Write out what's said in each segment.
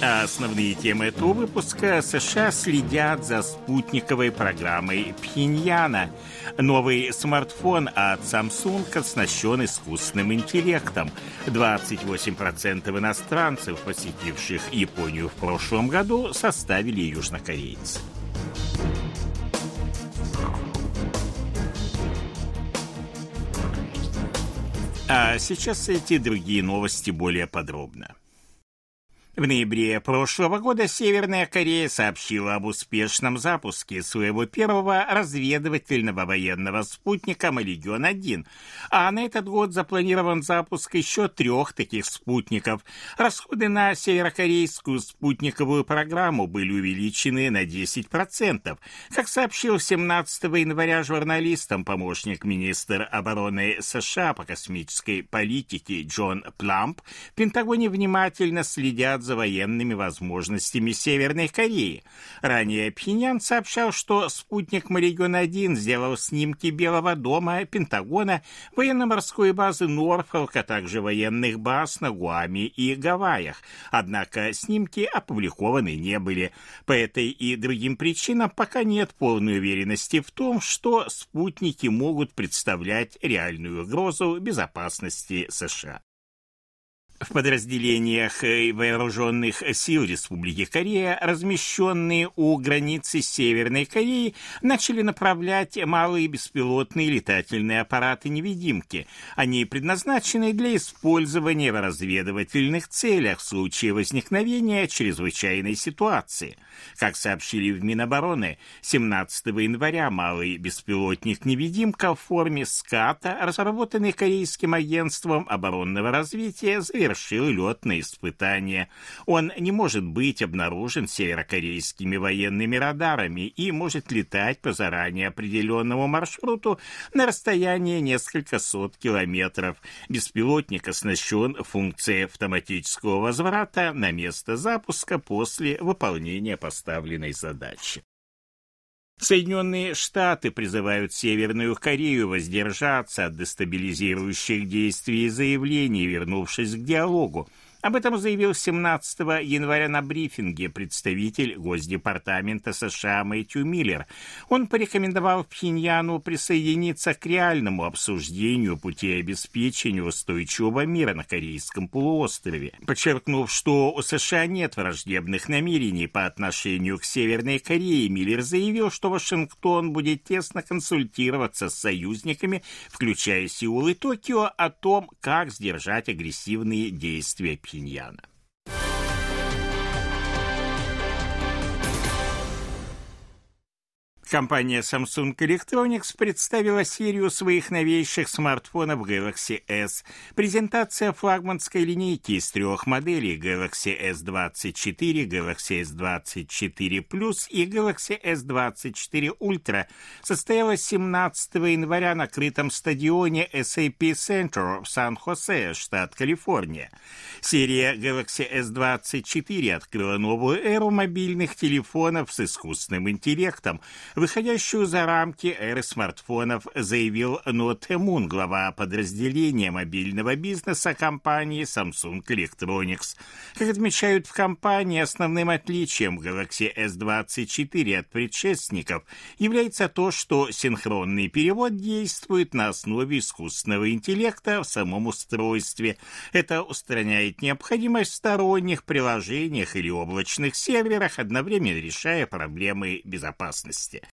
А основные темы этого выпуска США следят за спутниковой программой Пхеньяна. Новый смартфон от Samsung оснащен искусственным интеллектом. 28% иностранцев, посетивших Японию в прошлом году, составили южнокорейцы. А сейчас эти другие новости более подробно. В ноябре прошлого года Северная Корея сообщила об успешном запуске своего первого разведывательного военного спутника «Малегион-1», а на этот год запланирован запуск еще трех таких спутников. Расходы на северокорейскую спутниковую программу были увеличены на 10%. Как сообщил 17 января журналистам помощник министра обороны США по космической политике Джон Пламп, в Пентагоне внимательно следят за военными возможностями Северной Кореи. Ранее Пхеньян сообщал, что спутник Маригон-1 сделал снимки Белого дома, Пентагона, военно-морской базы Норфолк, а также военных баз на Гуаме и Гавайях. Однако снимки опубликованы не были. По этой и другим причинам пока нет полной уверенности в том, что спутники могут представлять реальную угрозу безопасности США. В подразделениях э, вооруженных сил Республики Корея, размещенные у границы Северной Кореи, начали направлять малые беспилотные летательные аппараты-невидимки. Они предназначены для использования в разведывательных целях в случае возникновения чрезвычайной ситуации. Как сообщили в Минобороны, 17 января малый беспилотник-невидимка в форме ската, разработанный Корейским агентством оборонного развития, завершил совершил летное испытание. Он не может быть обнаружен северокорейскими военными радарами и может летать по заранее определенному маршруту на расстояние несколько сот километров. Беспилотник оснащен функцией автоматического возврата на место запуска после выполнения поставленной задачи. Соединенные Штаты призывают Северную Корею воздержаться от дестабилизирующих действий и заявлений, вернувшись к диалогу. Об этом заявил 17 января на брифинге представитель Госдепартамента США Мэтью Миллер. Он порекомендовал Пхеньяну присоединиться к реальному обсуждению пути обеспечения устойчивого мира на Корейском полуострове, подчеркнув, что у США нет враждебных намерений по отношению к Северной Корее. Миллер заявил, что Вашингтон будет тесно консультироваться с союзниками, включая Сеул и Токио, о том, как сдержать агрессивные действия Пхеньяна. Компания Samsung Electronics представила серию своих новейших смартфонов Galaxy S. Презентация флагманской линейки из трех моделей Galaxy S24, Galaxy S24 Plus и Galaxy S24 Ultra состоялась 17 января на крытом стадионе SAP Center в Сан-Хосе, штат Калифорния. Серия Galaxy S24 открыла новую эру мобильных телефонов с искусственным интеллектом – выходящую за рамки эры смартфонов, заявил Нот Эмун, глава подразделения мобильного бизнеса компании Samsung Electronics. Как отмечают в компании, основным отличием Galaxy S24 от предшественников является то, что синхронный перевод действует на основе искусственного интеллекта в самом устройстве. Это устраняет необходимость в сторонних приложениях или облачных серверах, одновременно решая проблемы безопасности.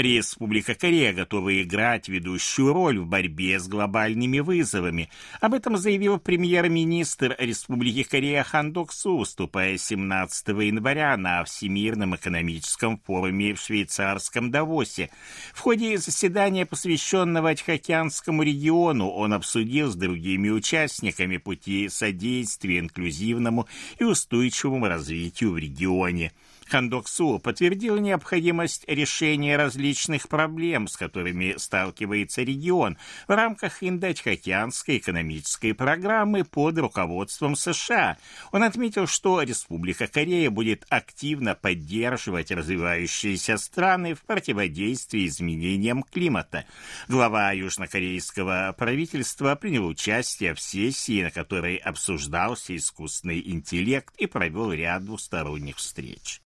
Республика Корея готова играть ведущую роль в борьбе с глобальными вызовами. Об этом заявил премьер-министр Республики Корея Хан Док Су, выступая 17 января на Всемирном экономическом форуме в швейцарском Давосе. В ходе заседания, посвященного Тихоокеанскому региону, он обсудил с другими участниками пути содействия инклюзивному и устойчивому развитию в регионе. Хандоксу подтвердил необходимость решения различных проблем, с которыми сталкивается регион в рамках Индо-Тихоокеанской экономической программы под руководством США. Он отметил, что Республика Корея будет активно поддерживать развивающиеся страны в противодействии изменениям климата. Глава южнокорейского правительства принял участие в сессии, на которой обсуждался искусственный интеллект и провел ряд двусторонних встреч.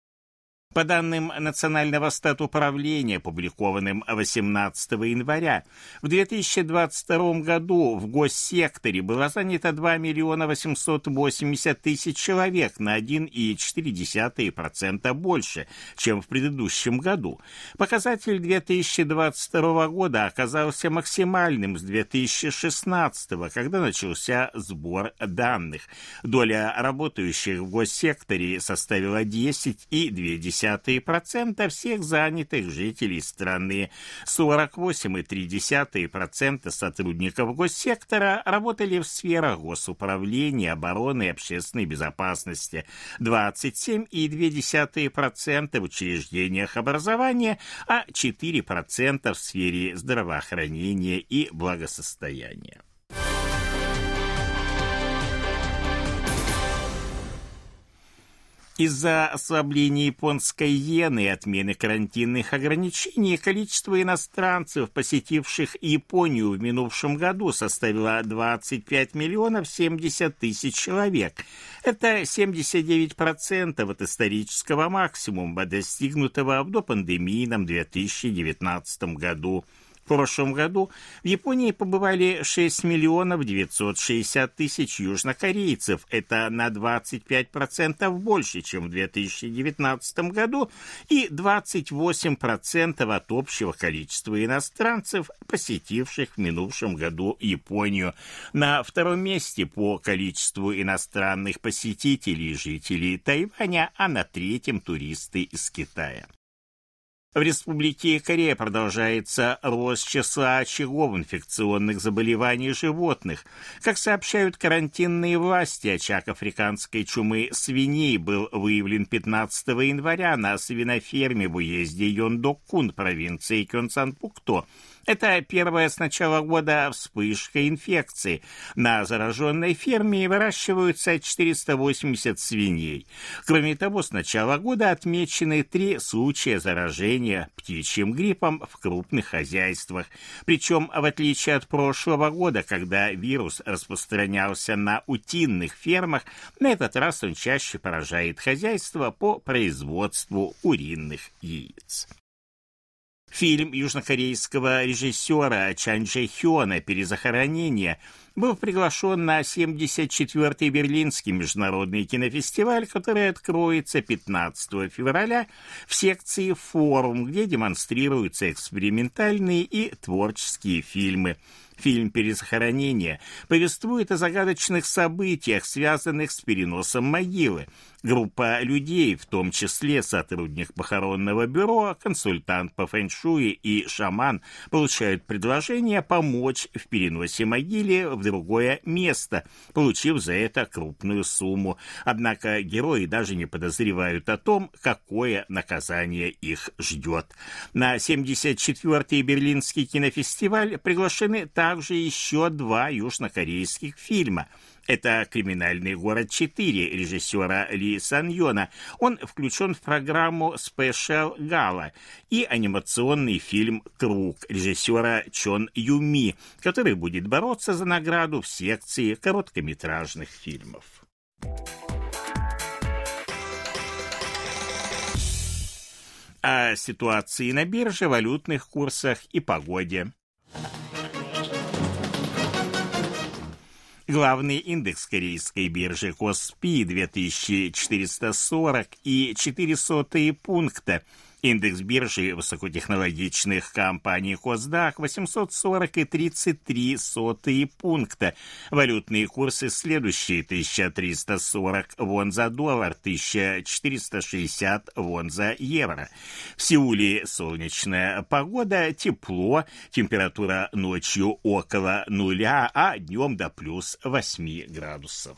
По данным Национального статуправления, опубликованным 18 января, в 2022 году в госсекторе было занято 2 миллиона 880 тысяч человек на 1,4% больше, чем в предыдущем году. Показатель 2022 года оказался максимальным с 2016, когда начался сбор данных. Доля работающих в госсекторе составила 10,2%. 0,3% всех занятых жителей страны. 48,3% сотрудников госсектора работали в сферах госуправления, обороны и общественной безопасности. 27,2% в учреждениях образования, а 4% в сфере здравоохранения и благосостояния. Из-за ослабления японской иены и отмены карантинных ограничений количество иностранцев, посетивших Японию в минувшем году, составило 25 миллионов 70 тысяч человек. Это 79% от исторического максимума, достигнутого в допандемийном 2019 году. В прошлом году в Японии побывали 6 миллионов 960 тысяч южнокорейцев. Это на 25% больше, чем в 2019 году, и 28% от общего количества иностранцев, посетивших в минувшем году Японию. На втором месте по количеству иностранных посетителей жителей Тайваня, а на третьем туристы из Китая. В Республике Корея продолжается рост числа очагов инфекционных заболеваний животных. Как сообщают карантинные власти, очаг африканской чумы свиней был выявлен 15 января на свиноферме в уезде Йондокун провинции Кёнсан-Пукто. Это первая с начала года вспышка инфекции. На зараженной ферме выращиваются 480 свиней. Кроме того, с начала года отмечены три случая заражения птичьим гриппом в крупных хозяйствах. Причем, в отличие от прошлого года, когда вирус распространялся на утиных фермах, на этот раз он чаще поражает хозяйство по производству куриных яиц. Фильм южнокорейского режиссера Чан Джэ Хёна «Перезахоронение» был приглашен на 74-й Берлинский международный кинофестиваль, который откроется 15 февраля в секции «Форум», где демонстрируются экспериментальные и творческие фильмы. Фильм «Перезахоронение» повествует о загадочных событиях, связанных с переносом могилы. Группа людей, в том числе сотрудник похоронного бюро, консультант по фэншуи и шаман, получают предложение помочь в переносе могилы в другое место, получив за это крупную сумму. Однако герои даже не подозревают о том, какое наказание их ждет. На 74-й Берлинский кинофестиваль приглашены также еще два южнокорейских фильма – это «Криминальный город 4» режиссера Ли Саньона. Он включен в программу «Спешл Гала» и анимационный фильм «Круг» режиссера Чон Юми, который будет бороться за награду в секции короткометражных фильмов. О ситуации на бирже, валютных курсах и погоде. Главный индекс корейской биржи Коспи 2440 и 400 пункта – Индекс биржи высокотехнологичных компаний Косдак 840 и 33 сотые пункта. Валютные курсы следующие 1340 вон за доллар, 1460 вон за евро. В Сеуле солнечная погода, тепло, температура ночью около нуля, а днем до плюс 8 градусов.